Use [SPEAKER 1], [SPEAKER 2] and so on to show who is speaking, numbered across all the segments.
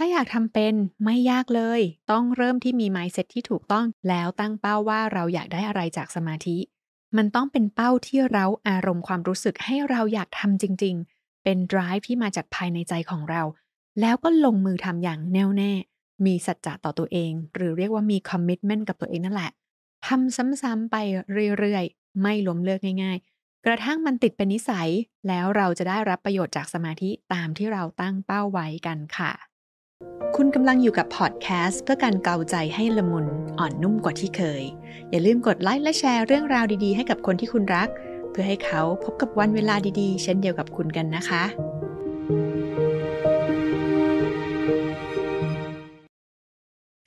[SPEAKER 1] ถ้าอยากทำเป็นไม่ยากเลย ต้องเริ่มที่มี mindset ที่ถูกต้อง แล้วตั้งเป้าว่าเราอยากได้อะไรจากสมาธิ มันต้องเป็นเป้าที่เราอารมณ์ความรู้สึกให้เราอยากทำจริง ๆ เป็น drive ที่มาจากภายในใจของเรา แล้วก็ลงมือทำอย่างแน่วแน่ มีสัจจะต่อตัวเอง หรือเรียกว่ามี commitment กับตัวเองนั่นแหละทำซ้ำๆไปเรื่อยๆ ไม่ล้มเลิกง่าย ๆ กระทั่งมันติดเป็นนิสัย แล้วเราจะได้รับประโยชน์จากสมาธิตามที่เราตั้งเป้าไว้กันค่ะ คุณกำลังอยู่กับพอดแคสต์เพื่อการเกาใจให้ละมุนอ่อนนุ่มกว่าที่เคย อย่าลืมกดไลค์และแชร์เรื่องราวดีๆ ให้กับคนที่คุณรัก เพื่อให้เขาพบกับวันเวลาดีๆ เช่นเดียวกับคุณกันนะคะ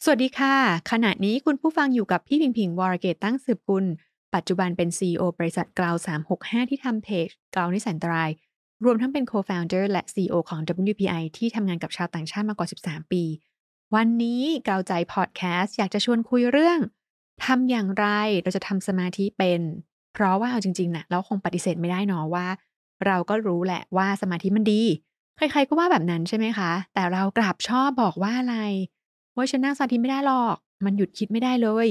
[SPEAKER 1] สวัสดีค่ะ ขณะนี้คุณผู้ฟังอยู่กับพี่พิงพิงวรเกตตั้งสืบกุลปัจจุบันเป็น CEO บริษัทกราว365 ที่ทำเพจกราวนิสันตราย รวมทั้งเป็น co-founder และ CEO ของ WPI ที่ทำงานกับชาวต่างชาติมากว่า 13 ปี วันนี้เกาใจพอดแคสต์อยากจะชวนคุยเรื่องทำอย่างไรเราจะทำสมาธิเป็น เพราะว่าเอาจริงๆนะเราคงปฏิเสธไม่ได้เนาะว่า เราก็รู้แหละว่าสมาธิมันดี ใครๆก็ว่าแบบนั้นใช่ไหมคะ แต่เรากลับชอบบอกว่าอะไรว่าฉันนั่งสมาธิไม่ได้หรอก มันหยุดคิดไม่ได้เลย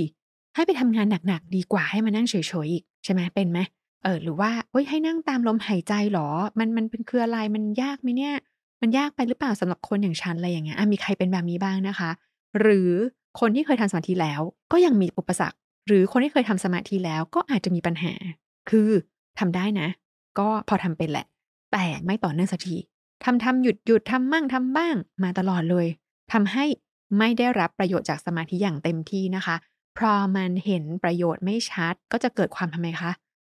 [SPEAKER 1] ให้ไปทำงานหนักๆดีกว่าให้มานั่งเฉยๆอีกใช่ไหมเป็นไหม เออหรือว่าเฮ้ยให้นั่งตามลมหายใจหรอ มันมันเป็นคืออะไรมันยากไหมเนี่ย มันยากไปหรือเปล่าสำหรับคนอย่างฉันอะไรอย่างเงี้ยอะมีใครเป็นแบบนี้บ้างนะคะ หรือคนที่เคยทำสมาธิแล้ว ก็ยังมีอุปสรรค หรือคนที่เคยทำสมาธิแล้วก็อาจจะมีปัญหา คือทำได้นะ ก็พอทำเป็นแหละ แต่ไม่ต่อเนื่องสักทีทำทำหยุดหยุดทำมั่งทำบ้าง มาตลอดเลยทำให้ไม่ได้รับประโยชน์จากสมาธิอย่างเต็มที่นะคะพอมันเห็นประโยชน์ไม่ชัดก็จะเกิดความทำไมคะ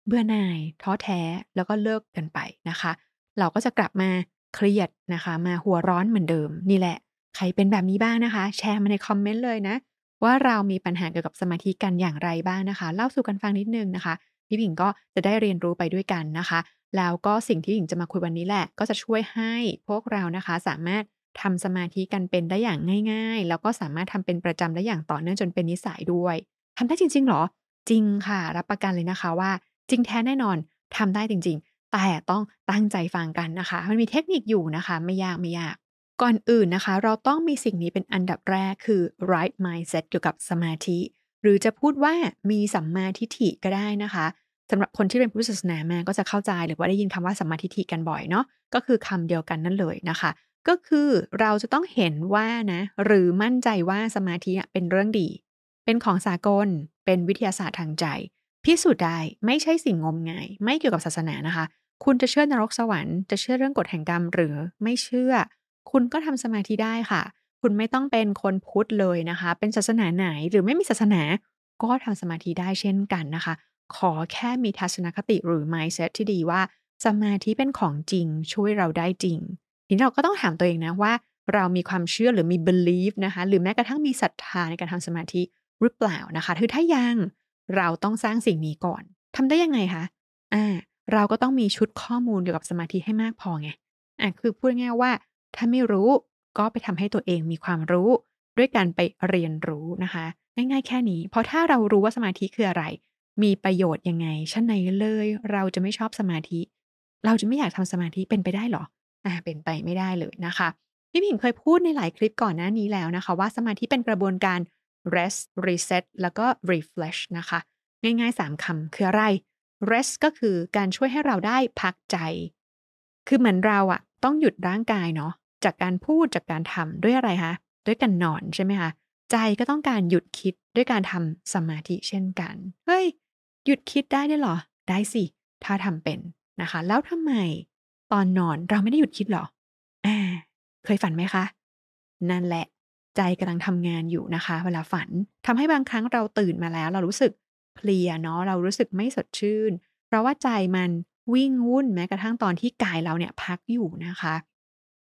[SPEAKER 1] เบื่อหน่าย ท้อแท้แล้วก็เลิกกันไปนะคะ เราก็จะกลับมาเครียดนะคะ มาหัวร้อนเหมือนเดิมนี่แหละ ใครเป็นแบบนี้บ้างนะคะ แชร์มาในคอมเมนต์เลยนะ ว่าเรามีปัญหาเกี่ยวกับสมาธิกันอย่างไรบ้างนะคะ เล่าสู่กันฟังนิดนึงนะคะ พี่ผิงก็จะได้เรียนรู้ไปด้วยกันนะคะ แล้วก็สิ่งที่ผิงจะมาคุยวันนี้แหละ ก็จะช่วยให้พวกเรานะคะ สามารถทำสมาธิกันเป็นได้อย่างง่าย ๆ แล้วก็สามารถทำเป็นประจำได้อย่างต่อเนื่องจนเป็นนิสัยด้วยทำได้จริงๆหรอ จริงค่ะ รับประกันเลยนะคะว่า จริงแท้แน่นอนทำได้จริง ๆ แต่ต้องตั้งใจฟังกันนะคะ มันมีเทคนิคอยู่นะคะ ไม่ยากไม่ยาก ก่อนอื่นนะคะ เราต้องมีสิ่งนี้เป็นอันดับแรกคือ right mindset เกี่ยวกับสมาธิ หรือจะพูดว่ามีสัมมาทิฏฐิก็ได้นะคะสำหรับคนที่เรียนพุทธศาสนามาก็จะเข้าใจหรือว่าได้ยินคำว่าสัมมาทิฏฐิกันบ่อยเนาะก็คือคำเดียวกันนั่นเลยนะคะ ก็คือเราจะต้องเห็นว่านะหรือมั่นใจว่าสมาธิเป็นเรื่องดี เป็นของสากล เป็นวิทยาศาสตร์ทางใจ พิสูจน์ได้ไม่ใช่สิ่งงมงาย ไม่เกี่ยวกับศาสนานะคะ คุณจะเชื่อนรกสวรรค์จะเชื่อเรื่องกฎแห่งกรรมหรือไม่เชื่อ คุณก็ทำสมาธิได้ค่ะ คุณไม่ต้องเป็นคนพุทธเลยนะคะ เป็นศาสนาไหนหรือไม่มีศาสนาก็ทำสมาธิได้เช่นกันนะคะ ขอแค่มีทัศนคติหรือ mindset ที่ดีว่าสมาธิเป็นของจริงช่วยเราได้จริง ทีนี้เราก็ต้องถามตัวเองนะว่า เรามีความเชื่อหรือมี belief นะคะ หรือแม้กระทั่งมีศรัทธาในการทำสมาธิหรือเปล่านะคะคือถ้ายัง เราต้องสร้างสิ่งนี้ก่อนทำได้ยังไงคะอ่าเราก็ต้องมีชุดข้อมูลเกี่ยวกับสมาธิให้มากพอไงอะคือพูดง่ายว่า ถ้าไม่รู้ก็ไปทำให้ตัวเองมีความรู้ ด้วยการไปเรียนรู้นะคะ ง่ายๆ แค่นี้ เพราะถ้าเรารู้ว่าสมาธิคืออะไร มีประโยชน์ยังไงชั้นไหนเลย เราจะไม่ชอบสมาธิ เราจะไม่อยากทำสมาธิเป็นไปได้หรออ่าเป็นไปไม่ได้เลยนะคะพี่ผิงเคยพูดในหลายคลิปก่อนหน้านี้แล้วนะคะ ว่าสมาธิเป็นกระบวนการ rest reset แล้วก็ refresh นะคะ ง่ายๆ 3คำคืออะไร rest ก็คือการช่วยให้เราได้พักใจ คือเหมือนเราอะต้องหยุดร่างกายเนาะจากการพูดจากการทำด้วยอะไรคะด้วยการนอนใช่ไหมคะใจก็ต้องการหยุดคิดด้วยการทำสมาธิเช่นกัน เฮ้ย หยุดคิดได้ด้วยหรอ ได้สิ ถ้าทำเป็นนะคะ แล้วทำไม ตอนนอนเราไม่ได้หยุดคิดหรออ่าเคยฝันไหมคะ นั่นแหละ ใจกำลังทำงานอยู่นะคะ เวลาฝันทำให้บางครั้งเราตื่นมาแล้ว เรารู้สึกเพลียเนาะเรารู้สึกไม่สดชื่น เพราะว่าใจมันวิ่งวุ่นแม้กระทั่งตอนที่กายเราเนี่ยพักอยู่นะคะ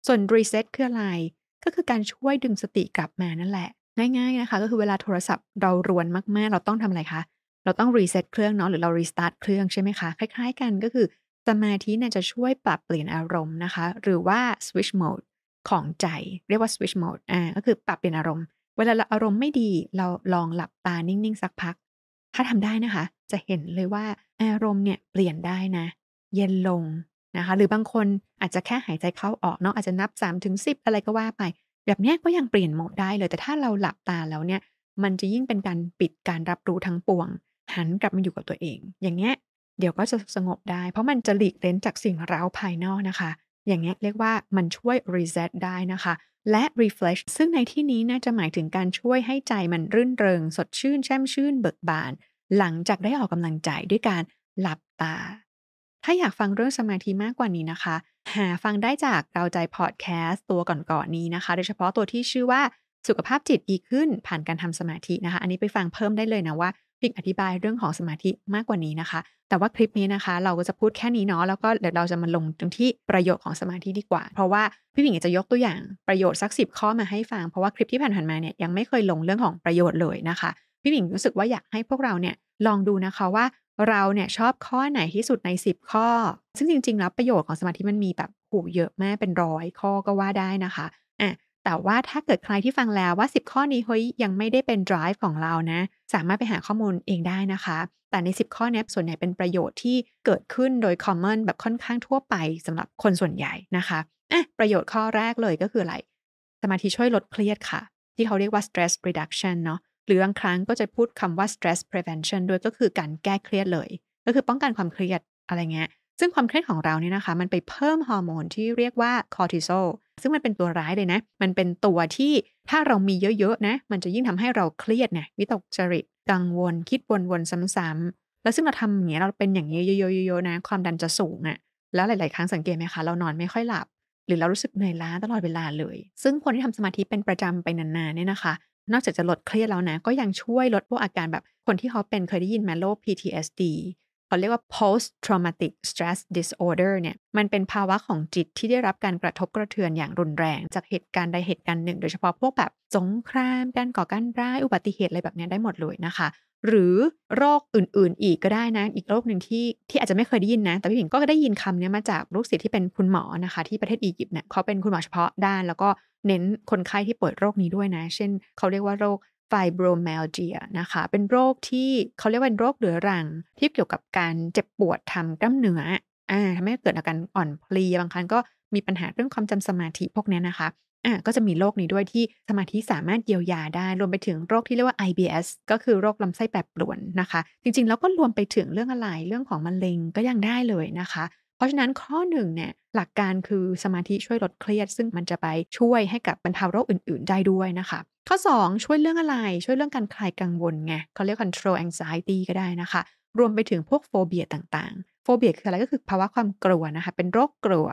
[SPEAKER 1] ส่วน reset คืออะไร ก็คือการช่วยดึงสติกลับมานั่นแหละ ง่ายๆนะคะ ก็คือเวลาโทรศัพท์เรารวนมากๆ เราต้องทำอะไรคะเราต้อง reset เครื่องเนาะหรือเรา restart เครื่องใช่ไหมคะคล้ายๆ กันก็คือสมาธิเนี่ยจะช่วยปรับเปลี่ยนอารมณ์นะคะ หรือว่า switch mode ของใจเรียกว่า switch mode อ่าก็คือปรับเปลี่ยนอารมณ์ เวลาเราอารมณ์ไม่ดีเราลองหลับตานิ่งๆ สักพัก ถ้าทำได้นะคะ จะเห็นเลยว่าอารมณ์เนี่ยเปลี่ยนได้นะ เย็นลงนะคะ หรือบางคนอาจจะแค่หายใจเข้าออกเนาะอาจจะนับ3ถึง10อะไรก็ว่าไป แบบนี้ก็ยังเปลี่ยนโหมดได้เลย แต่ถ้าเราหลับตาแล้วเนี่ย มันจะยิ่งเป็นการปิดการรับรู้ทั้งปวง หันกลับมาอยู่กับตัวเอง อย่างเงี้ยเดี๋ยวก็จะสงบได้ เพราะมันจะหลีกเล้นจากสิ่งเร้าภายนอกนะคะ อย่างเงี้ยเรียกว่ามันช่วย reset ได้นะคะ และ refresh ซึ่งในที่นี้น่าจะหมายถึงการช่วยให้ใจมันรื่นเริง สดชื่น แช่มชื่น เบิกบาน หลังจากได้ออกกำลังใจด้วยการหลับตา ถ้าอยากฟังเรื่องสมาธิมากกว่านี้นะคะ หาฟังได้จากเราใจพอดแคสต์ตัวก่อนๆนนี้นะคะ โดยเฉพาะตัวที่ชื่อว่าสุขภาพจิตดีขึ้นผ่านการทำสมาธินะคะ อันนี้ไปฟังเพิ่มได้เลยนะว่า พิกอธิบายเรื่องของสมาธิมากกว่านี้นะคะ แต่ว่าคลิปนี้นะคะ เราก็จะพูดแค่นี้เนาะแล้วก็เดี๋ยวเราจะมาลงตรงที่ประโยชน์ของสมาธิดีกว่า เพราะว่าพี่ผิงจะยกตัวอย่างประโยชน์สักสิบข้อมาให้ฟังเพราะว่าคลิปที่ผ่านๆมาเนี่ยยังไม่เคยลงเรื่องของประโยชน์เลยนะคะ พี่ผิงรู้สึกว่าอยากให้พวกเราเนี่ยลองดูนะคะว่าเราเนี่ยชอบข้อไหนที่สุดใน 10 ข้อ ซึ่งจริงๆแล้วประโยชน์ของสมาธิมันมีแบบผูเยอะมากเป็นร้อยข้อก็ว่าได้นะคะอะ แต่ว่าถ้าเกิดใครที่ฟังแล้วว่า 10 ข้อนี้เฮ้ยยังไม่ได้เป็น drive ของเรานะ สามารถไปหาข้อมูลเองได้นะคะ แต่ใน 10 ข้อนี้ส่วนใหญ่เป็นประโยชน์ที่เกิดขึ้นโดย common แบบค่อนข้างทั่วไปสำหรับคนส่วนใหญ่นะคะอะประโยชน์ข้อแรกเลยก็คืออะไร สมาธิช่วยลดเครียดค่ะ ที่เขาเรียกว่า stress reduction เนาะหรือบางครั้งก็จะพูดคำว่า stress prevention ด้วยก็คือการแก้เครียดเลย ก็คือป้องกันความเครียดอะไรเงี้ยซึ่งความเครียดของเราเนี่ยนะคะ มันไปเพิ่มฮอร์โมนที่เรียกว่าคอร์ติซอล ซึ่งมันเป็นตัวร้ายเลยนะ มันเป็นตัวที่ถ้าเรามีเยอะๆนะ มันจะยิ่งทำให้เราเครียดนี่ยวิตกจริตกังวล คิดวนๆซ้ำๆแล้วซึ่งเราทำอย่างเงี้ยเราเป็นอย่างนี้เยอะๆๆนะ ความดันจะสูงอะ่ะแล้วหลาย ๆ ครั้งสังเกตไหมคะเรานอนไม่ค่อยหลับ หรือเรารู้สึกเหนื่อยล้าตลอดเวลาเลย ซึ่งคนที่ทำสมาธิเป็นประจำไปนานๆเนี่ยนะคะ นอกจากจะลดเครียดแล้วนะ ก็ยังช่วยลดพวกอาการแบบคนที่เขาเป็นเคยได้ยินไหมโรค PTSD เขาเรียกว่า post traumatic stress disorder เนี่ยมันเป็นภาวะของจิตที่ได้รับการกระทบกระเทือนอย่างรุนแรง จากเหตุการณ์ใดเหตุการณ์หนึ่ง โดยเฉพาะพวกแบบสงครามการก่อการร้ายอุบัติเหตุอะไรแบบนี้ได้หมดเลยนะคะ หรือโรคอื่นๆ อีกก็ได้นะ อีกโรคหนึ่งที่ที่อาจจะไม่เคยได้ยินนะ แต่พี่หญิงก็ได้ยินคำนี้มาจากลูกศิษย์ที่เป็นคุณหมอนะคะที่ประเทศอียิปต์เนี่ยเขาเป็นคุณหมอเฉพาะด้านแล้วก็เน้นคนไข้ที่ป่วยโรคนี้ด้วยนะ เช่น เขาเรียกว่าโรค ไฟโบรม a l g i a นะคะ เป็นโรคที่เขาเรียกว่าเป็นโรคเรื้อรัง ที่เกี่ยวกับการเจ็บปวดทำกล้ามเนื้ออ่าทำให้เกิดอาการอ่อนเพลียบางครั้งก็มีปัญหาเรื่องความจำสมาธิพวกนี้นะคะอ่าก็จะมีโรคนี้ด้วยที่สมาธิสามารถเยียวยาได้ รวมไปถึงโรคที่เรียกว่า IBS ก็คือโรคลำไส้แปรปรวนนะคะ จริงๆ แล้วก็รวมไปถึงเรื่องอะไรเรื่องของมะเร็งก็ยังได้เลยนะคะ เพราะฉะนั้นข้อหนึ่งเนี่ยหลักการคือสมาธิช่วยลดเครียด ซึ่งมันจะไปช่วยให้กับบรรเทาโรคอื่น ๆ ได้ด้วยนะคะข้อ 2 ช่วยเรื่องอะไรช่วยเรื่องการคลายกังวลไงเขาเรียก control anxiety ก็ได้นะคะ รวมไปถึงพวกโฟเบียต่างๆโฟเบียคืออะไรก็คือภาวะความกลัวนะคะ เป็นโรคกลัว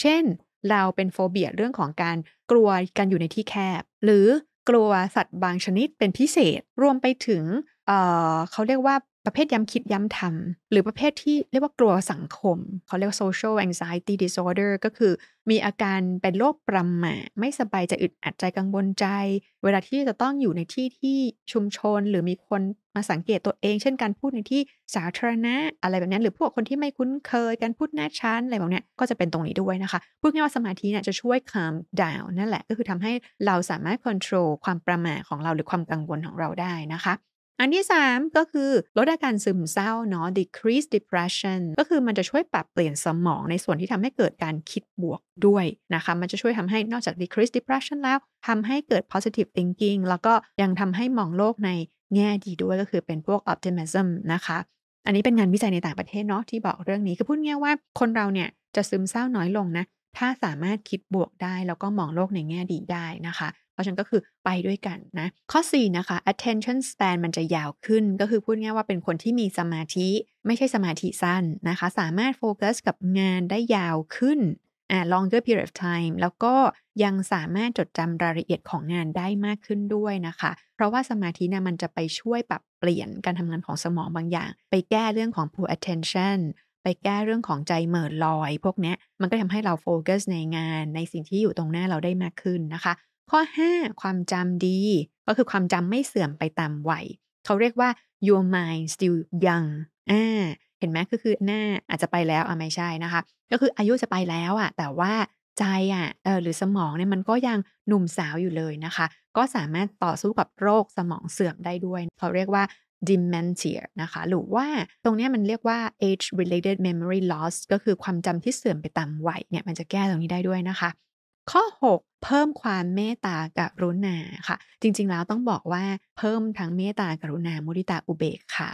[SPEAKER 1] เช่น เราเป็นโฟเบียเรื่องของการกลัวการอยู่ในที่แคบ หรือกลัวสัตว์บางชนิดเป็นพิเศษ รวมไปถึงเเขาเรียกว่า ประเภทย้ำคิดย้ำทำหรือประเภทที่เรียกว่ากลัวสังคม เขาเรียกว่า social anxiety disorder ก็คือมีอาการเป็นโรคประหม่าไม่สบายใจอึดอัดใจกังวลใจ เวลาที่จะต้องอยู่ในที่ที่ชุมชน หรือมีคนมาสังเกตตัวเอง เช่นการพูดในที่สาธารณะอะไรแบบนี้หรือพวกคนที่ไม่คุ้นเคยการพูดหน้าชั้นอะไรแบบนี้ก็จะเป็นตรงนี้ด้วยนะคะพูดง่ายว่าสมาธิเนี่ยจะช่วย calm down นั่นแหละก็คือทำให้เราสามารถ control ความประมาของเราหรือความกังวลของเราได้นะคะ อันที่ 3 ก็คือลดอาการซึมเศร้าเนาะ decrease depression ก็คือมันจะช่วยปรับเปลี่ยนสมองในส่วนที่ทำให้เกิดการคิดบวกด้วยนะคะ มันจะช่วยทำให้นอกจาก decrease depression แล้วทำให้เกิด positive thinking แล้วก็ยังทำให้มองโลกในแง่ดีด้วยก็คือเป็นพวก optimism นะคะ อันนี้เป็นงานวิจัยในต่างประเทศเนาะที่บอกเรื่องนี้คือพูดง่ายว่าคนเราเนี่ยจะซึมเศร้าน้อยลงนะถ้าสามารถคิดบวกได้แล้วก็มองโลกในแง่ดีได้นะคะ เพราะฉะนั้นก็คือไปด้วยกันนะข้อ4นะคะ attention span มันจะยาวขึ้น ก็คือพูดง่ายว่าเป็นคนที่มีสมาธิ ไม่ใช่สมาธิสั้นนะคะ สามารถโฟกัสกับงานได้ยาวขึ้นอ่า longer period of time แล้วก็ยังสามารถจดจำรายละเอียดของงานได้มากขึ้นด้วยนะคะ เพราะว่าสมาธินี่ยมันจะไปช่วยปรับเปลี่ยนการทำงานของสมองบางอย่าง ไปแก้เรื่องของ poor attention ไปแก้เรื่องของใจเหม่อลอย พวกนี้มันก็ทำให้เราโฟกัสในงานในสิ่งที่อยู่ตรงหน้าเราได้มากขึ้นนะคะ ข้อ 5 ความจำดี ก็คือความจำไม่เสื่อมไปตามวัยเขาเรียกว่า your mind still young อ่าเห็นไหมก็คือหน้าอาจจะไปแล้วอะไม่ใช่นะคะ ก็คืออายุจะไปแล้วอะ แต่ว่าใจอะเออหรือสมองเนี่ยมันก็ยังหนุ่มสาวอยู่เลยนะคะ ก็สามารถต่อสู้กับโรคสมองเสื่อมได้ด้วยเขาเรียกว่า dementia นะคะ หรือว่าตรงนี้มันเรียกว่า age related memory loss ก็คือความจำที่เสื่อมไปตามวัยเนี่ยมันจะแก้ตรงนี้ได้ด้วยนะคะ ข้อ 6 เพิ่มความเมตตากรุณาค่ะ จริง ๆ แล้วต้องบอกว่าเพิ่มทั้งเมตตากรุณามุทิตาอุเบกขา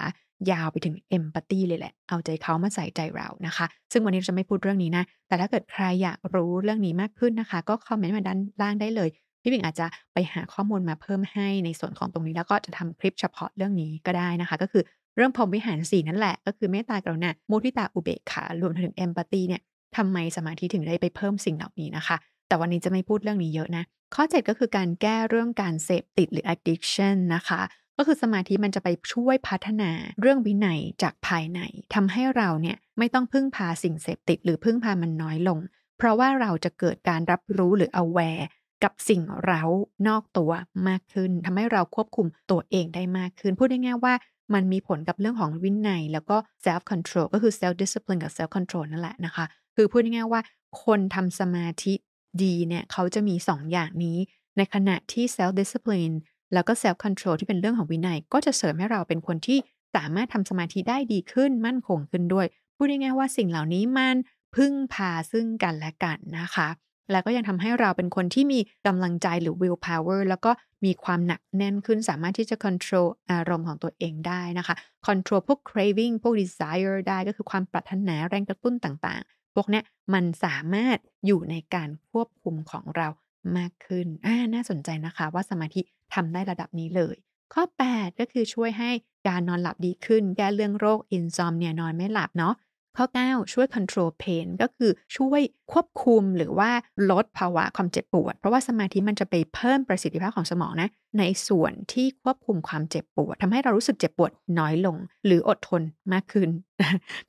[SPEAKER 1] ยาวไปถึง empathy เลยแหละ เอาใจเขามาใส่ใจเรานะคะ ซึ่งวันนี้จะไม่พูดเรื่องนี้นะ แต่ถ้าเกิดใครอยากรู้เรื่องนี้มากขึ้นนะคะ ก็คอมเมนต์มาด้านล่างได้เลย พี่ปิ่งอาจจะไปหาข้อมูลมาเพิ่มให้ในส่วนของตรงนี้แล้วก็จะทำคลิปเฉพาะเรื่องนี้ก็ได้นะคะ ก็คือเรื่องพรหมวิหาร4นั่นแหละ ก็คือเมตตากรุณามุทิตาอุเบกขารวมถึง empathy เนี่ยทำไมสมาธิถึงได้ไปเพิ่มสิ่งเหล่านี้นะคะ แต่วันนี้จะไม่พูดเรื่องนี้เยอะนะ ข้อ 7 ก็คือการแก้เรื่องการเสพติดหรือ addiction นะคะ ก็คือสมาธิมันจะไปช่วยพัฒนาเรื่องวินัยจากภายในทำให้เราเนี่ยไม่ต้องพึ่งพาสิ่งเสพติดหรือพึ่งพามันน้อยลง เพราะว่าเราจะเกิดการรับรู้หรือ aware กับสิ่งเร้านอกตัวมากขึ้นทำให้เราควบคุมตัวเองได้มากขึ้น พูดง่ายๆว่ามันมีผลกับเรื่องของวินัย แล้วก็ self control ก็คือ self discipline กับ self control นั่นแหละนะคะ คือพูดง่ายๆว่า คนทำสมาธิ ดีเนี่ยเขาจะมี 2 อย่างนี้ ในขณะที่ self discipline แล้วก็ self control ที่เป็นเรื่องของวินัย ก็จะเสริมให้เราเป็นคนที่สามารถทำสมาธิได้ดีขึ้นมั่นคงขึ้นด้วย พูดง่ายๆว่าสิ่งเหล่านี้มันพึ่งพาซึ่งกันและกันนะคะ แล้วก็ยังทำให้เราเป็นคนที่มีกำลังใจหรือ will power แล้วก็มีความหนักแน่นขึ้นสามารถที่จะ control อารมณ์ของตัวเองได้นะคะ control พวก craving พวก desire ได้ก็คือความปรารถนาแรงกระตุ้นต่างๆ พวกเนี้ยมันสามารถอยู่ในการควบคุมของเรามากขึ้นอ่าน่าสนใจนะคะว่าสมาธิทำได้ระดับนี้เลย ข้อ 8 ก็คือช่วยให้การนอนหลับดีขึ้น แก้เรื่องโรคอินซอมเนียนอนไม่หลับเนาะ ข้อ 9 ช่วย control pain ก็คือช่วยควบคุมหรือว่าลดภาวะความเจ็บปวด เพราะว่าสมาธิมันจะไปเพิ่มประสิทธิภาพของสมองนะ ในส่วนที่ควบคุมความเจ็บปวดทำให้เรารู้สึกเจ็บปวดน้อยลง หรืออดทนมากขึ้น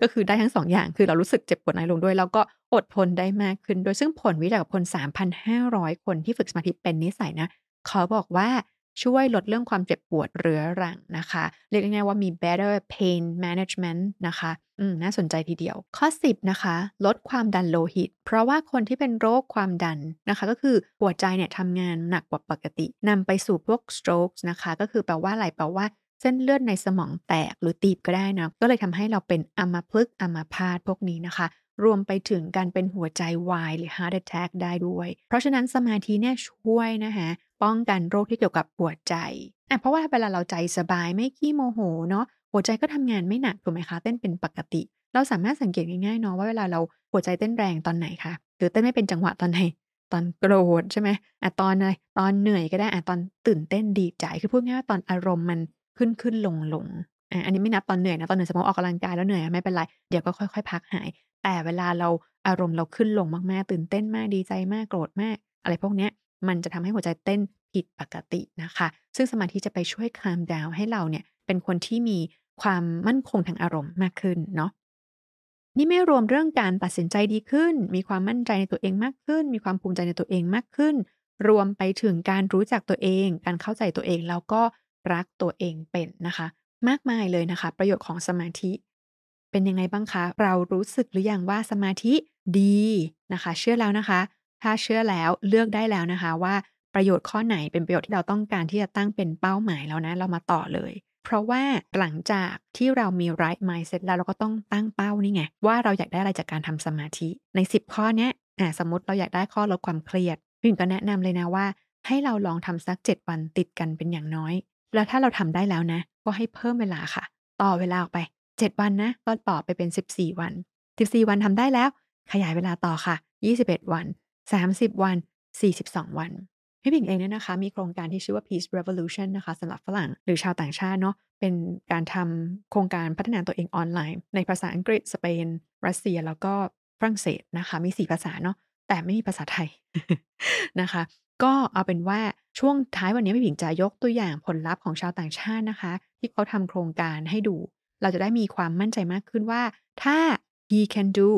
[SPEAKER 1] ก็คือได้ทั้ง2อย่างคือเรารู้สึกเจ็บปวดน้อยลงด้วย แล้วก็อดทนได้มากขึ้น โดยซึ่งผลวิจัยกับคน 3,500 คนที่ฝึกสมาธิเป็นนิสัยนะเขาบอกว่า ช่วยลดเรื่องความเจ็บปวดเรื้อรังนะคะ เรียกง่ายๆว่ามี better pain management นะคะอืมน่าสนใจทีเดียว ข้อ 10 นะคะ ลดความดันโลหิต เพราะว่าคนที่เป็นโรคความดันนะคะ ก็คือหัวใจเนี่ยทำงานหนักกว่าปกตินำไปสู่พวก strokes นะคะ ก็คือแปลว่าอะไรแปลว่าเส้นเลือดในสมองแตกหรือตีบก็ได้นะ ก็เลยทำให้เราเป็นอัมพฤกษ์อัมพาตพวกนี้นะคะรวมไปถึงการเป็นหัวใจวายหรือ heart attack ได้ด้วย เพราะฉะนั้นสมาธิเนี่ยช่วยนะคะ ป้องกันโรคที่เกี่ยวกับหัวใจอะเพราะว่าเวลาเราใจสบายไม่ขี้โมโหเนาะหัวใจก็ทำงานไม่หนักถูกไหมคะเต้นเป็นปกติ เราสามารถสังเกตง่ายๆเนาะว่าเวลาเราหัวใจเต้นแรงตอนไหนคะหรือเต้นไม่เป็นจังหวะตอนไหนตอนโกรธใช่ไหมอะตอนอะไรตอนเหนื่อยก็ได้อะตอนตื่นเต้นดีใจคือพูดง่ายว่าตอนอารมณ์มันขึ้นขึ้นลงลงอะอันนี้ไม่นับตอนเหนื่อยนะตอนเหนื่อยสมมติออกกำลังกายแล้วเหนื่อยไม่เป็นไรเดี๋ยวก็ค่อยๆ พักหาย แต่เวลาเราอารมณ์เราขึ้นลงมากๆ ตื่นเต้นมากดีใจมากโกรธมาก อะไรพวกเนี้ย มันจะทำให้หัวใจเต้นผิดปกตินะคะ ซึ่งสมาธิจะไปช่วย calm down ให้เราเนี่ยเป็นคนที่มีความมั่นคงทางอารมณ์มากขึ้นเนาะนี่ไม่รวมเรื่องการตัดสินใจดีขึ้น มีความมั่นใจในตัวเองมากขึ้น มีความภูมิใจในตัวเองมากขึ้น รวมไปถึงการรู้จักตัวเอง การเข้าใจตัวเองแล้วก็รักตัวเองเป็นนะคะ มากมายเลยนะคะ ประโยชน์ของสมาธิ เป็นยังไงบ้างคะ เรารู้สึกหรือยังว่าสมาธิดีนะคะ เชื่อแล้วนะคะ ถ้าเชื่อแล้วเลือกได้แล้วนะคะว่าประโยชน์ข้อไหนเป็นประโยชน์ที่เราต้องการที่จะตั้งเป็นเป้าหมายแล้วนะเรามาต่อเลย เพราะว่าหลังจากที่เรามี right mindset แล้วเราก็ต้องตั้งเป้านี่ไง ว่าเราอยากได้อะไรจากการทำสมาธิใน 10 ข้อเนี้ยอ่าสมมติเราอยากได้ข้อลดความเครียดพี่หญิงก็แนะนำเลยนะว่า ให้เราลองทำสัก 7 วันติดกันเป็นอย่างน้อย แล้วถ้าเราทำได้แล้วนะ ก็ให้เพิ่มเวลาค่ะ ต่อเวลาออกไป 7 วันนะก็ต่อไปเป็น 14 วัน 14 วันทำได้แล้ว ขยายเวลาต่อค่ะ 21 วัน 30 วัน 42 วันพี่ผิงเองเนี่ยนะคะมีโครงการที่ชื่อว่า Peace Revolution นะคะสำหรับฝรั่งหรือชาวต่างชาติเนาะเป็นการทำโครงการพัฒนาตัวเองออนไลน์ ในภาษาอังกฤษสเปน รัสเซียแล้วก็ฝรั่งเศสนะคะมี 4 ภาษาเนาะแต่ไม่มีภาษาไทยนะคะ ก็เอาเป็นว่าช่วงท้ายวันนี้พี่ผิงจะยกตัวอย่างผลลัพธ์ของชาวต่างชาตินะคะ ที่เขาทำโครงการให้ดู เราจะได้มีความมั่นใจมากขึ้นว่า ถ้า he can do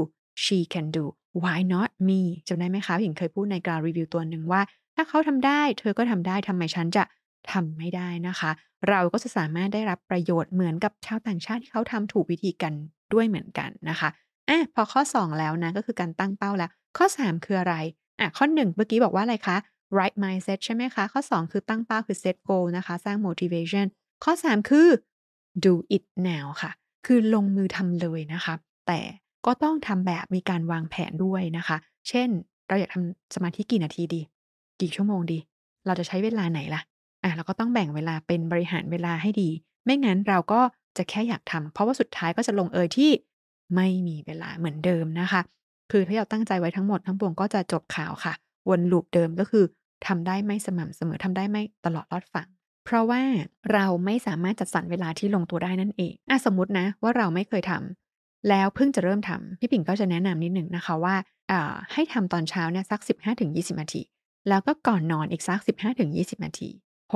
[SPEAKER 1] she can do why not me จำได้ไหมคะผิงเคยพูดในการรีวิวตัวหนึ่งว่า ถ้าเขาทำได้ เธอก็ทำได้ทำไมฉันจะทำไม่ได้นะคะ เราก็จะสามารถได้รับประโยชน์เหมือนกับชาวต่างชาติที่เขาทำถูกวิธีกันด้วยเหมือนกันนะคะอะพอข้อ 2 แล้วนะก็คือการตั้งเป้าแล้ว ข้อ 3 คืออะไรอะข้อ 1 เมื่อกี้บอกว่าอะไรคะ right mindset ใช่ไหมคะ ข้อ 2 คือตั้งเป้าคือ set goal นะคะ สร้าง motivation ข้อ 3 คือ do it now ค่ะ คือลงมือทำเลยนะคะ แต่ ก็ต้องทำแบบมีการวางแผนด้วยนะคะ เช่น เราอยากทำสมาธิกี่นาทีดี กี่ชั่วโมงดี เราจะใช้เวลาไหนล่ะอะเราก็ต้องแบ่งเวลาเป็นบริหารเวลาให้ดี ไม่งั้นเราก็จะแค่อยากทำเพราะว่าสุดท้ายก็จะลงเอยที่ไม่มีเวลาเหมือนเดิมนะคะ คือถ้าเราตั้งใจไว้ทั้งหมดทั้งปวงก็จะจบข่าวค่ะ วนลูปเดิมก็คือทำได้ไม่สม่ำเสมอทำได้ไม่ตลอดรอดฝั่งเพราะว่าเราไม่สามารถจัดสรรเวลาที่ลงตัวได้นั่นเองอะสมมตินะว่าเราไม่เคยทำ แล้วเพิ่งจะเริ่มทำพี่ปิ่งก็จะแนะนำนิดหนึ่งนะคะว่าให้ทำตอนเช้าเนี่ยสัก 15-20นาที แล้วก็ก่อนนอนอีกสัก 15-20นาทีโห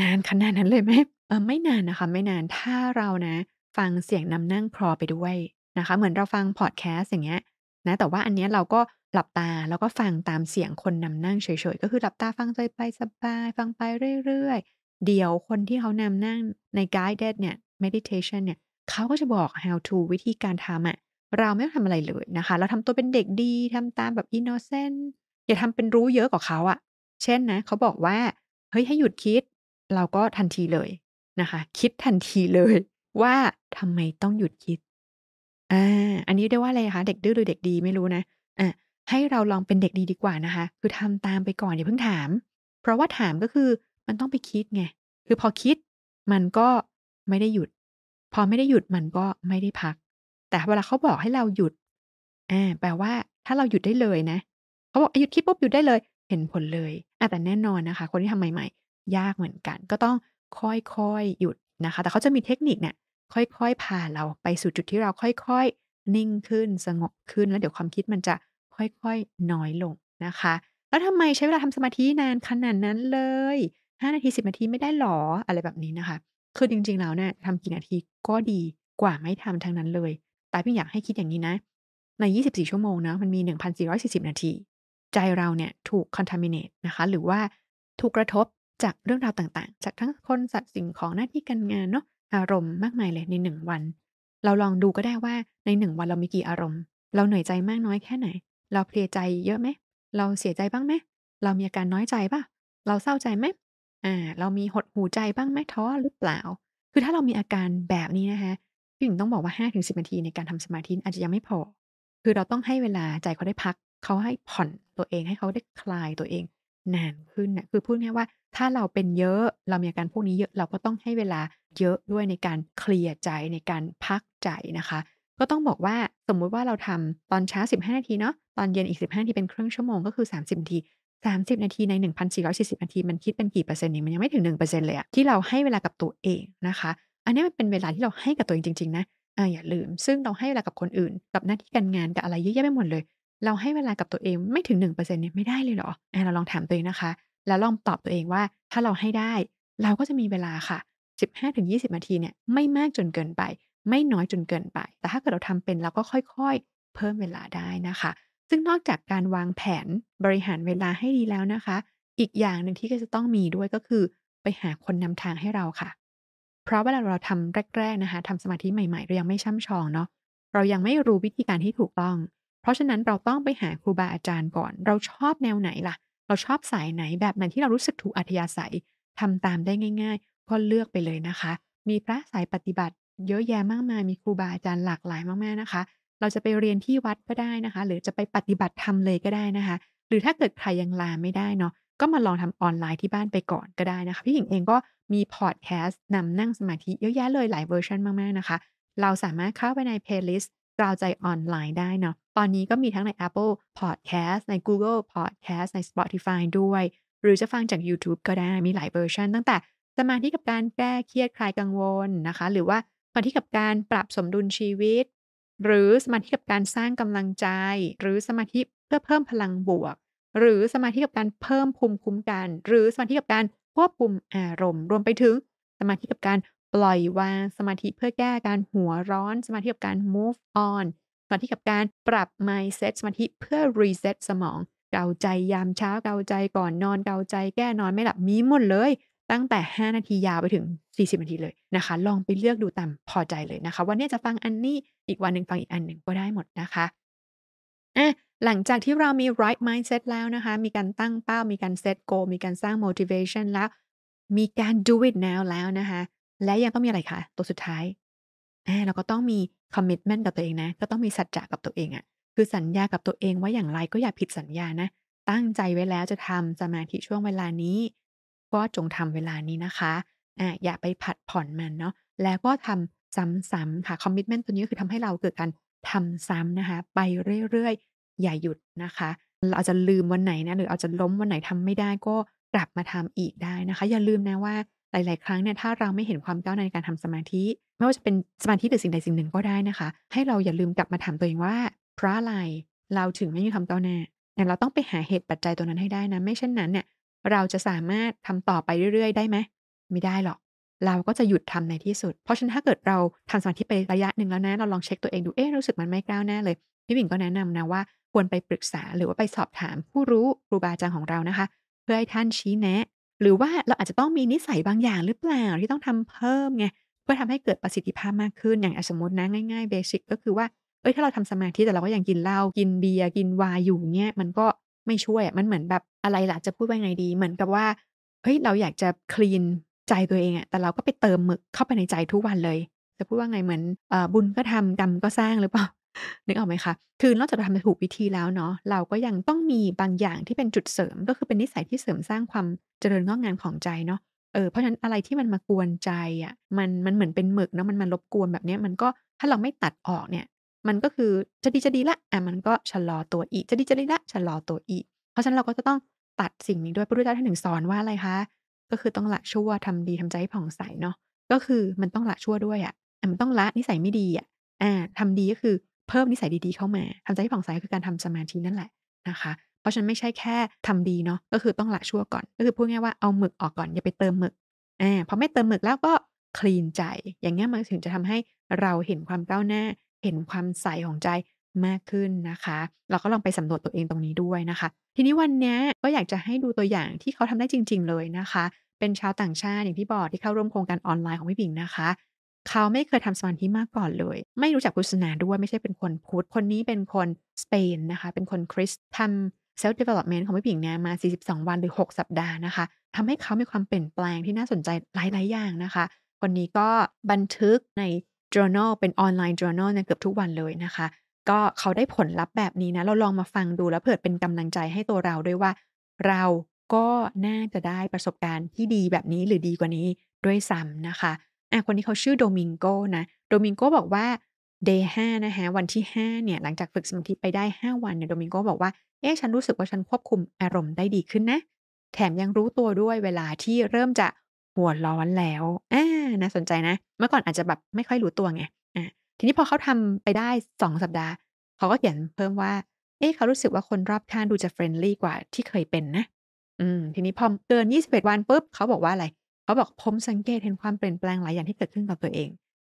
[SPEAKER 1] นานขนาดนั้นเลยไหมเออไม่นานนะคะ ไม่นานถ้าเรานะ ฟังเสียงนำนั่งคลอไปด้วยนะคะ เหมือนเราฟังพอดแคสต์อย่างเงี้ยนะแต่ว่าอันเนี้ยเราก็หลับตาแล้วก็ฟังตามเสียงคนนำนั่งเฉยๆ ก็คือหลับตาฟังไปสบายฟังไปเรื่อยๆ เดี๋ยวคนที่เขานำนั่งใน guided เนี่ย meditation เนี่ย เขาก็จะบอก how to วิธีการทำอะเราไม่ต้องทำอะไรเลยนะคะ เราทำตัวเป็นเด็กดีทำตามแบบ innocent อย่าทำเป็นรู้เยอะกว่าเขาอะเช่นนะเขาบอกว่าเฮ้ยให้หยุดคิด เราก็ทันทีเลยนะคะ คิดทันทีเลยว่าทำไมต้องหยุดคิดอาอันนี้เรียกว่าอะไรคะเด็กดื้อหรือเด็กดีไม่รู้นะอ่าให้เราลองเป็นเด็กดีดีกว่านะคะ คือทำตามไปก่อนอย่าเพิ่งถาม เพราะว่าถามก็คือมันต้องไปคิดไง คือพอคิดมันก็ไม่ได้หยุด พอไม่ได้หยุดมันก็ไม่ได้พัก แต่เวลาเขาบอกให้เราหยุดอาแปลว่า ถ้าเราหยุดได้เลยนะเขาบอกหยุดคิดปุ๊บหยุดได้เลย เห็นผลเลยอแต่แน่นอนนะคะ คนที่ทำใหม่ๆ ยากเหมือนกัน ก็ต้องค่อยๆหยุดนะคะ แต่เขาจะมีเทคนิคเนี่ยค่อยๆ พาเราไปสู่จุดที่เราค่อยๆ นิ่งขึ้นสงบขึ้นแล้วเดี๋ยวความคิดมันจะค่อยๆ น้อยลงนะคะ แล้วทำไมใช้เวลาทำสมาธินานขนาดนั้นเลย 5 นาที 10 นาทีไม่ได้หรออะไรแบบนี้นะคะ คือจริง ๆ แล้วเนี่ยทำกี่นาทีก็ดีกว่าไม่ทำทั้งนั้นเลย แต่พี่อยากให้คิดอย่างนี้นะ ใน 24 ชั่วโมงนะมันมี 1,440 นาที ใจเราเนี่ยถูก contaminate นะคะ หรือว่าถูกกระทบจากเรื่องราวต่างๆ จากทั้งคนสัตว์สิ่งของหน้าที่การงานเนาะอารมณ์มากมายเลยในหนึ่งวัน เราลองดูก็ได้ว่าในหนึ่งวันเรามีกี่อารมณ์ เราเหนื่อยใจมากน้อยแค่ไหน เราเพลียใจเยอะไหม เราเสียใจบ้างไหม เรามีอาการน้อยใจป่ะ เราเศร้าใจไหม อ่าเรามีหดหูใจบ้างไหม ท้อหรือเปล่า คือถ้าเรามีอาการแบบนี้นะคะ พี่หญิงต้องบอกว่า 5-10 นาทีในการทำสมาธิอาจจะยังไม่พอ คือเราต้องให้เวลาใจเขาได้พัก เขาให้ผ่อนตัวเอง ให้เขาได้คลายตัวเองนานขึ้นน่ะ คือพูดง่ายว่า ถ้าเราเป็นเยอะ เรามีอาการพวกนี้เยอะ เราก็ต้องให้เวลาเยอะด้วยในการเคลียร์ใจ ในการพักใจนะคะ ก็ต้องบอกว่า สมมุติว่าเราทำตอนเช้า 15 นาทีเนาะ ตอนเย็นอีก 15 นาที เป็นครึ่งชั่วโมง ก็คือ 30 นาที 30 นาทีใน 1,440 นาที มันคิดเป็นกี่เปอร์เซ็นต์เองมันยังไม่ถึง 1%เลยอะที่เราให้เวลากับตัวเองนะคะ อันนี้มันเป็นเวลาที่เราให้กับตัวเองจริงๆนะอาอย่าลืม ซึ่งเราให้เวลากับคนอื่น กับหน้าที่การงานกับอะไรเยอะแยะไปหมดเลย เราให้เวลากับตัวเองไม่ถึง 1%เนี่ยไม่ได้เลยเหรออาเราลองถามตัวเองนะคะ แล้วลองตอบตัวเองว่า ถ้าเราให้ได้ เราก็จะมีเวลาค่ะ 15-20 นาทีเนี่ยไม่มากจนเกินไป ไม่น้อยจนเกินไป แต่ถ้าเกิดเราทำเป็นเราก็ค่อย ๆ เพิ่มเวลาได้นะคะ ซึ่งนอกจากการวางแผนบริหารเวลาให้ดีแล้วนะคะ อีกอย่างหนึ่งที่ก็จะต้องมีด้วยก็คือ ไปหาคนนำทางให้เราค่ะ เพราะเวลาเราทำแรก ๆนะคะทำสมาธิใหม่ๆเรายังไม่ช่ำชองเนาะเรายังไม่รู้วิธีการที่ถูกต้อง เพราะฉะนั้นเราต้องไปหาครูบาอาจารย์ก่อน เราชอบแนวไหนล่ะ เราชอบสายไหนแบบไหนที่เรารู้สึกถูกอัธยาศัยทำตามได้ง่าย ๆ ก็เลือกไปเลยนะคะ มีพระสายปฏิบัติเยอะแยะมากมายมีครูบาอาจารย์หลากหลายมากๆนะคะ เราจะไปเรียนที่วัดก็ได้นะคะ หรือจะไปปฏิบัติธรรมเลยก็ได้นะคะ หรือถ้าเกิดใครยังลาไม่ได้เนาะก็มาลองทำออนไลน์ที่บ้านไปก่อนก็ได้นะคะ พี่หญิงเองก็มีพอดแคสต์นำนั่งสมาธิเยอะแยะเลยหลายเวอร์ชันมากๆนะคะ เราสามารถเข้าไปใน playlist เกลาใจออนไลน์ได้เนาะตอนนี้ก็มีทั้งใน Apple Podcast ใน Google Podcast ใน Spotify ด้วย หรือจะฟังจากยูทูบก็ได้มีหลายเวอร์ชันตั้งแต่สมาธิกับการแก้เครียดคลายกังวลนะคะ หรือว่าสมาธิกับการปรับสมดุลชีวิต หรือสมาธิกับการสร้างกำลังใจ หรือสมาธิเพื่อเพิ่มพลังบวก หรือสมาธิกับการเพิ่มภูมิคุ้มกัน หรือสมาธิกับการควบคุมอารมณ์ รวมไปถึงสมาธิกับการปล่อยวางสมาธิเพื่อแก้การหัวร้อน สมาธิกับการ move on สมาธิกับการปรับ mindset สมาธิเพื่อ reset สมอง เกาใจยามเช้าเกาใจก่อนนอนเกาใจแก้นอนไม่หลับมีหมดเลย ตั้งแต่ 5 นาทียาวไปถึง 40 นาทีเลยนะคะ ลองไปเลือกดูตามพอใจเลยนะคะ วันนี้จะฟังอันนี้อีกวันหนึ่งฟังอีกอันหนึ่งก็ได้หมดนะคะอะหลังจากที่เรามี right mindset แล้วนะคะ มีการตั้งเป้า มีการ set goal มีการสร้าง motivation แล้ว มีการ do it now แล้วนะคะ และยังต้องมีอะไรคะตัวสุดท้ายอ่าเราก็ต้องมี commitment กับตัวเองนะ ก็ต้องมีสัจจะกับตัวเองอะคือสัญญากับตัวเองว่าอย่างไรก็อย่าผิดสัญญานะ ตั้งใจไว้แล้วจะทำสมาธิช่วงเวลานี้ ก็จงทำเวลานี้นะคะอ่าอย่าไปผัดผ่อนมันเนาะแล้วก็ทำซ้ำๆค่ะ commitment ตัวนี้ก็คือทำให้เราเกิดการทำซ้ำนะคะ ไปเรื่อยๆ อย่าหยุดนะคะ เราอาจจะลืมวันไหนนะหรืออาจจะล้มวันไหนทำไม่ได้ก็กลับมาทำอีกได้นะคะ อย่าลืมนะว่าหลาย ๆ ครั้งเนี่ยถ้าเราไม่เห็นความก้าวหน้าในการทำสมาธิ ไม่ว่าจะเป็นสมาธิหรือสิ่งใดสิ่งหนึ่งก็ได้นะคะ ให้เราอย่าลืมกลับมาถามตัวเองว่าเพราะอะไรเราถึงไม่มีความก้าวหน้าเนี่ยเราต้องไปหาเหตุปัจจัยตัวนั้นให้ได้นะ ไม่เช่นนั้นเนี่ย เราจะสามารถทำต่อไปเรื่อยๆ ได้ไหมไม่ได้หรอก เราก็จะหยุดทำในที่สุด เพราะฉะนั้นถ้าเกิดเราทำสมาธิไประยะหนึ่งแล้วนะ เราลองเช็กตัวเองดูเอ๊ะรู้สึกมันไม่ก้าวหน้าเลยพี่หญิงก็แนะนำนะว่าควรไปปรึกษาหรือว่าไปสอบถามผู้รู้ครูบาอาจารย์ของเรานะคะ เพื่อให้ท่านชี้แนะ หรือว่าเราอาจจะต้องมีนิสัยบางอย่างหรือเปล่าที่ต้องทำเพิ่มไงเพื่อทำให้เกิดประสิทธิภาพมากขึ้นอย่างสมมตินะง่ายๆเบสิกก็คือว่าเฮ้ยถ้าเราทำสมาธิแต่เราก็ยังกินเหล้ากินเบียร์กินวน์อยู่เนี่ยมันก็ ไม่ช่วยอะมันเหมือนแบบอะไรล่ะจะพูดว่าไงดี เหมือนกับว่าเฮ้ยเราอยากจะคลีนใจตัวเองอะแต่เราก็ไปเติมหมึกเข้าไปในใจทุกวันเลย จะพูดว่าไงเหมือนอบุญก็ทำกรรมก็สร้างหรือเปล่านึกออกไหมคะ คือนอกจากเราทำถูกวิธีแล้วเนาะ เราก็ยังต้องมีบางอย่างที่เป็นจุดเสริม ก็คือเป็นนิสัยที่เสริมสร้างความเจริญงอกงามของใจเนาะ เออ เพราะฉะนั้นอะไรที่มันมากวนใจอะมัน มันเหมือนเป็นหมึกเนาะ มันมารบกวนแบบเนี้ย มันก็ ถ้าเราไม่ตัดออกเนี่ย มันก็คือจะดีจะดีล้วอามันก็ชะลอตัวอีก จะดีจะดีล้วชะลอตัวอีก เพราะฉะนั้นเราก็จะต้องตัดสิ่งนี้ด้วยพระพุทธเจ้าท่านถึงสอนว่าอะไรคะ ก็คือต้องละชั่วทำดีทำใจให้ผ่องใสเนาะก็คือมันต้องละชั่วด้วยอะอามันต้องละนิสัยไม่ดีอะอ่าทำดีก็คือเพิ่มนิสัยดีๆเข้ามาทำใจให้ผ่องใสคือการทำสมาธินั่นแหละนะคะ เพราะฉะนั้นไม่ใช่แค่ทำดีเนาะก็คือต้องละชั่วก่อน ก็คือพูดง่ายว่าเอาหมึกออกก่อนอย่าไปเติมหมึกอ่าพอไม่เติมหมึกแล้วก็คลีนใจ อย่างเงี้ยมันถึงจะทำให้เราเห็นความก้าวหน้า เห็นความใสของใจมากขึ้นนะคะ เราก็ลองไปสำรวจตัวเองตรงนี้ด้วยนะคะ ทีนี้วันนี้ก็อยากจะให้ดูตัวอย่างที่เขาทำได้จริง ๆ เลยนะคะ เป็นชาวต่างชาติอย่างที่บอกที่เข้าร่วมโครงการออนไลน์ของพี่หญิงนะคะ เขาไม่เคยทำสมาธิมาก่อนเลย ไม่รู้จักพุทธศาสนาด้วยไม่ใช่เป็นคนพุทธคนนี้เป็นคนสเปนนะคะ เป็นคนคริสต์ทำ self development ของพี่หญิงเนี่ยมา 42 วันหรือ 6 สัปดาห์นะคะทำให้เขามีความเปลี่ยนแปลงที่น่าสนใจหลาย ๆ อย่างนะคะคนนี้ก็บันทึกใน journal เป็นออนไลน์ journal เนี่ยเกือบทุกวันเลยนะคะ ก็เขาได้ผลลัพธ์แบบนี้นะ เราลองมาฟังดูแล้วเผื่อเป็นกำลังใจให้ตัวเราด้วยว่า เราก็น่าจะได้ประสบการณ์ที่ดีแบบนี้หรือดีกว่านี้ด้วยซ้ำนะคะอ่าคนนี้เขาชื่อ Domingo นะ Domingo บอกว่า day 5นะคะวันที่ 5 เนี่ย หลังจากฝึกสมาธิไปได้ 5 วันเนี่ย Domingo บอกว่า เอ๊ะ ฉันรู้สึกว่าฉันควบคุมอารมณ์ได้ดีขึ้นนะ แถมยังรู้ตัวด้วยเวลาที่เริ่มจะ หัวร้อนแล้วอาน่าสนใจนะ เมื่อก่อนอาจจะแบบไม่ค่อยรู้ตัวไงอ่าทีนี้พอเขาทำไปได้2สัปดาห์ เขาก็เขียนเพิ่มว่า เอ๊ะเขารู้สึกว่าคนรอบข้างดูจะ friendly กว่าที่เคยเป็นนะ อืม ทีนี้พอเกิน21วันปุ๊บเขาบอกว่าอะไร เขาบอกผมสังเกตเห็นความเปลี่ยนแปลงหลายอย่างที่เกิดขึ้นกับตัวเอง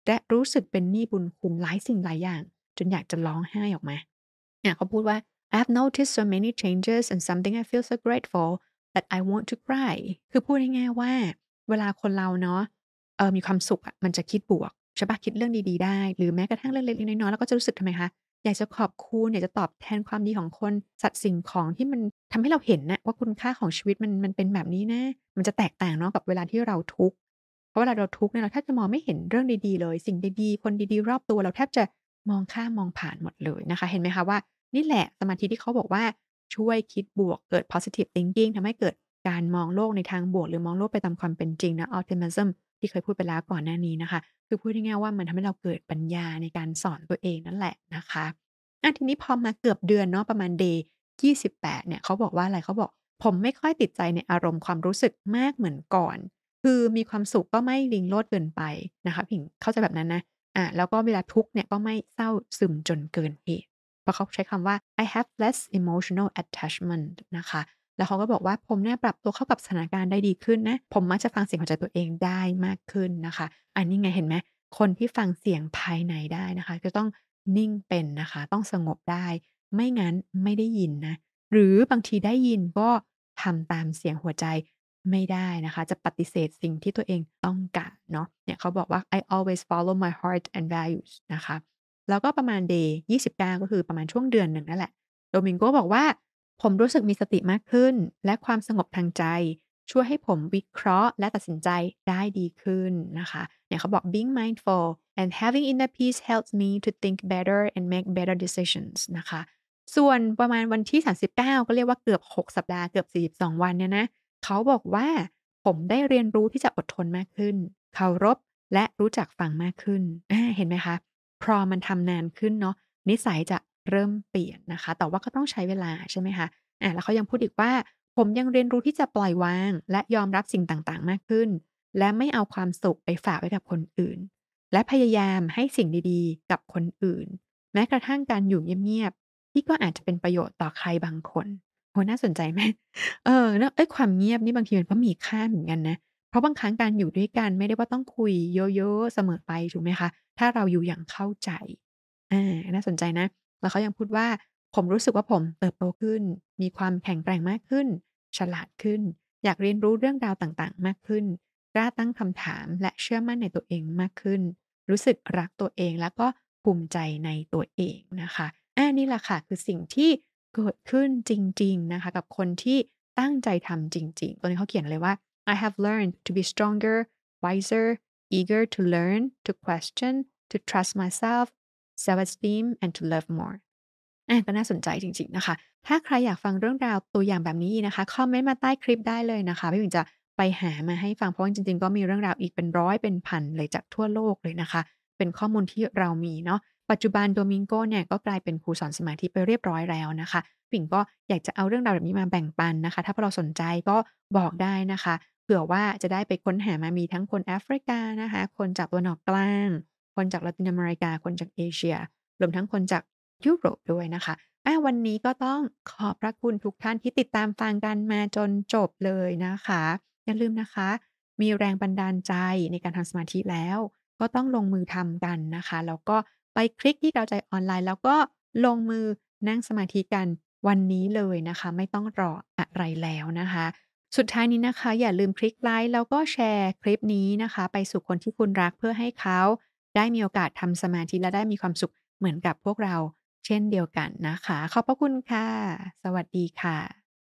[SPEAKER 1] และรู้สึกเป็นหนี้บุญคุณหลายสิ่งหลายอย่าง จนอยากจะร้องไห้ออกมาเนี่ยเขาพูดว่า "I've noticed so many changes and something I feel so grateful that I want to cry" คือพูดง่ายๆว่า เวลาคนเราเนาะเออมีความสุขอะมันจะคิดบวกใช่ปล่าคิดเรื่องดีๆได้ หรือแม้กระทั่งเรื่องเล็กๆน้อยๆเราก็จะรู้สึกทำไมคะอยากจะขอบคุณอยากจะตอบแทนความดีของคนสัตว์สิ่งของที่มันทำให้เราเห็นน่ะว่าคุณค่าของชีวิตมันมันเป็นแบบนี้นะ มันจะแตกต่างเนาะกับเวลาที่เราทุกข์เพราะเวลาเราทุกข์เนี่ยเราแทบจะมองไม่เห็นเรื่องดีๆเลย สิ่งดีๆ คนดีๆ รอบตัวเราแทบจะมองข้ามมองผ่านหมดเลยนะคะ เห็นไหมคะว่านี่แหละสมาธิที่เขาบอกว่าช่วยคิดบวกเกิด positive thinking ทำให้เกิด การมองโลกในทางบวก หรือมองโลกไปตามความเป็นจริงนะ optimism ที่เคยพูดไปแล้วก่อนหน้านี้นะคะ คือพูดง่ายๆว่ามันทำให้เราเกิดปัญญาในการสอนตัวเองนั่นแหละนะคะอาทีนี้พอมาเกือบเดือนเนาะประมาณ day 28เนี่ยเขาบอกว่าอะไรเขาบอก ผมไม่ค่อยติดใจในอารมณ์ความรู้สึกมากเหมือนก่อน คือมีความสุขก็ไม่ริงโรจน์เกินไปนะคะผิงเข้าใจแบบนั้นนะอาแล้วก็เวลาทุกข์เนี่ยก็ไม่เศร้าซึมจนเกินเหตุเพราะเขาใช้คำว่า I have less emotional attachment นะคะ แล้วเขาก็บอกว่าผมเนี่ยปรับตัวเข้ากับสถานการณ์ได้ดีขึ้นนะ ผมมักจะฟังเสียงหัวใจตัวเองได้มากขึ้นนะคะ อันนี้ไงเห็นไหมคนที่ฟังเสียงภายในได้นะคะ จะต้องนิ่งเป็นนะคะ ต้องสงบได้ ไม่งั้นไม่ได้ยินนะ หรือบางทีได้ยินก็ทำตามเสียงหัวใจไม่ได้นะคะ จะปฏิเสธสิ่งที่ตัวเองต้องการเนาะเนี่ยเขาบอกว่า I always follow my heart and values นะคะ แล้วก็ประมาณ day 29 ก็คือประมาณช่วงเดือนหนึ่งนั่นแหละ Domingo บอกว่า ผมรู้สึกมีสติมากขึ้น และความสงบทางใจ ช่วยให้ผมวิเคราะห์และตัดสินใจได้ดีขึ้นนะคะเนี่ยเขาบอก being mindful and having inner peace helps me to think better and make better decisions นะคะ ส่วนประมาณวันที่ 39 ก็เรียกว่าเกือบ 6 สัปดาห์เกือบ 42 วันเนี่ยนะเขาบอกว่าผมได้เรียนรู้ที่จะอดทนมากขึ้น เคารพและรู้จักฟังมากขึ้น เห็นไหมคะ พอมันทำนานขึ้นเนาะนิสัยจะ เริ่มเปลี่ยนนะคะ แต่ว่าก็ต้องใช้เวลาใช่ไหมคะอาแล้วเขายังพูดอีกว่า ผมยังเรียนรู้ที่จะปล่อยวาง และยอมรับสิ่งต่างๆ มากขึ้น และไม่เอาความสุขไปฝากไว้กับคนอื่น และพยายามให้สิ่งดีๆ กับคนอื่น แม้กระทั่งการอยู่เงียบๆที่ก็อาจจะเป็นประโยชน์ต่อใครบางคนโอ้น่าสนใจไหม?เออเนาะเอ๊ยความเงียบนี่บางทีมันก็มีค่าเหมือนกันนะเพราะบางครั้งการอยู่ด้วยกันไม่ได้ว่าต้องคุยเยอะๆเสมอไปถูกไหมคะ ถ้าเราอยู่อย่างเข้าใจอ่าน่าสนใจนะ แล้วเขายังพูดว่าผมรู้สึกว่าผมเติบโตขึ้น มีความแข็งแกร่งมากขึ้น ฉลาดขึ้น อยากเรียนรู้เรื่องราวต่างๆ มากขึ้นกล้าตั้งคำถามและเชื่อมั่นในตัวเองมากขึ้น รู้สึกรักตัวเองแล้วก็ภูมิใจในตัวเองนะคะอานี่แหละค่ะคือสิ่งที่เกิดขึ้นจริง ๆ นะคะ กับคนที่ตั้งใจทำจริง ๆตรงนี้เขาเขียนเลยว่า I have learned to be stronger, wiser, eager to learn, to question, to trust myself, self-esteem and to love more อาก็น่าสนใจจริง ๆ นะคะ ถ้าใครอยากฟังเรื่องราวตัวอย่างแบบนี้นะคะ คอมเมนต์มาใต้คลิปได้เลยนะคะ พี่หมิวจะไปหามาให้ฟัง เพราะว่าจริง ๆ ก็มีเรื่องราวอีกเป็นร้อยเป็นพันเลยจากทั่วโลกเลยนะคะ เป็นข้อมูลที่เรามีเนาะ ปัจจุบัน Duolingo เนี่ยก็กลายเป็นครูสอนสมาธิไปเรียบร้อยแล้วนะคะพี่หมิวก็อยากจะเอาเรื่องราวแบบนี้มาแบ่งปันนะคะ ถ้าพวกเราสนใจก็บอกได้นะคะ เผื่อว่าจะได้ไปค้นหามามีทั้งคนแอฟริกานะคะ คนจากตะวันออกกลาง คนจากละตินอเมริกา คนจากเอเชีย รวมทั้งคนจากยุโรปด้วยนะคะอวันนี้ก็ต้องขอบพระคุณทุกท่านที่ติดตามฟังกันมาจนจบเลยนะคะ อย่าลืมนะคะ มีแรงบันดาลใจในการทำสมาธิแล้ว ก็ต้องลงมือทำกันนะคะ แล้วก็ไปคลิกที่กาวใจออนไลน์ แล้วก็ลงมือนั่งสมาธิกันวันนี้เลยนะคะ ไม่ต้องรออะไรแล้วนะคะ สุดท้ายนี้นะคะ อย่าลืมคลิกไลก์แล้วก็แชร์คลิปนี้นะคะ ไปสู่คนที่คุณรักเพื่อให้เขา ได้มีโอกาสทำสมาธิและได้มีความสุขเหมือนกับพวกเรา เช่นเดียวกันนะคะ ขอบพระคุณค่ะ สวัสดีค่ะ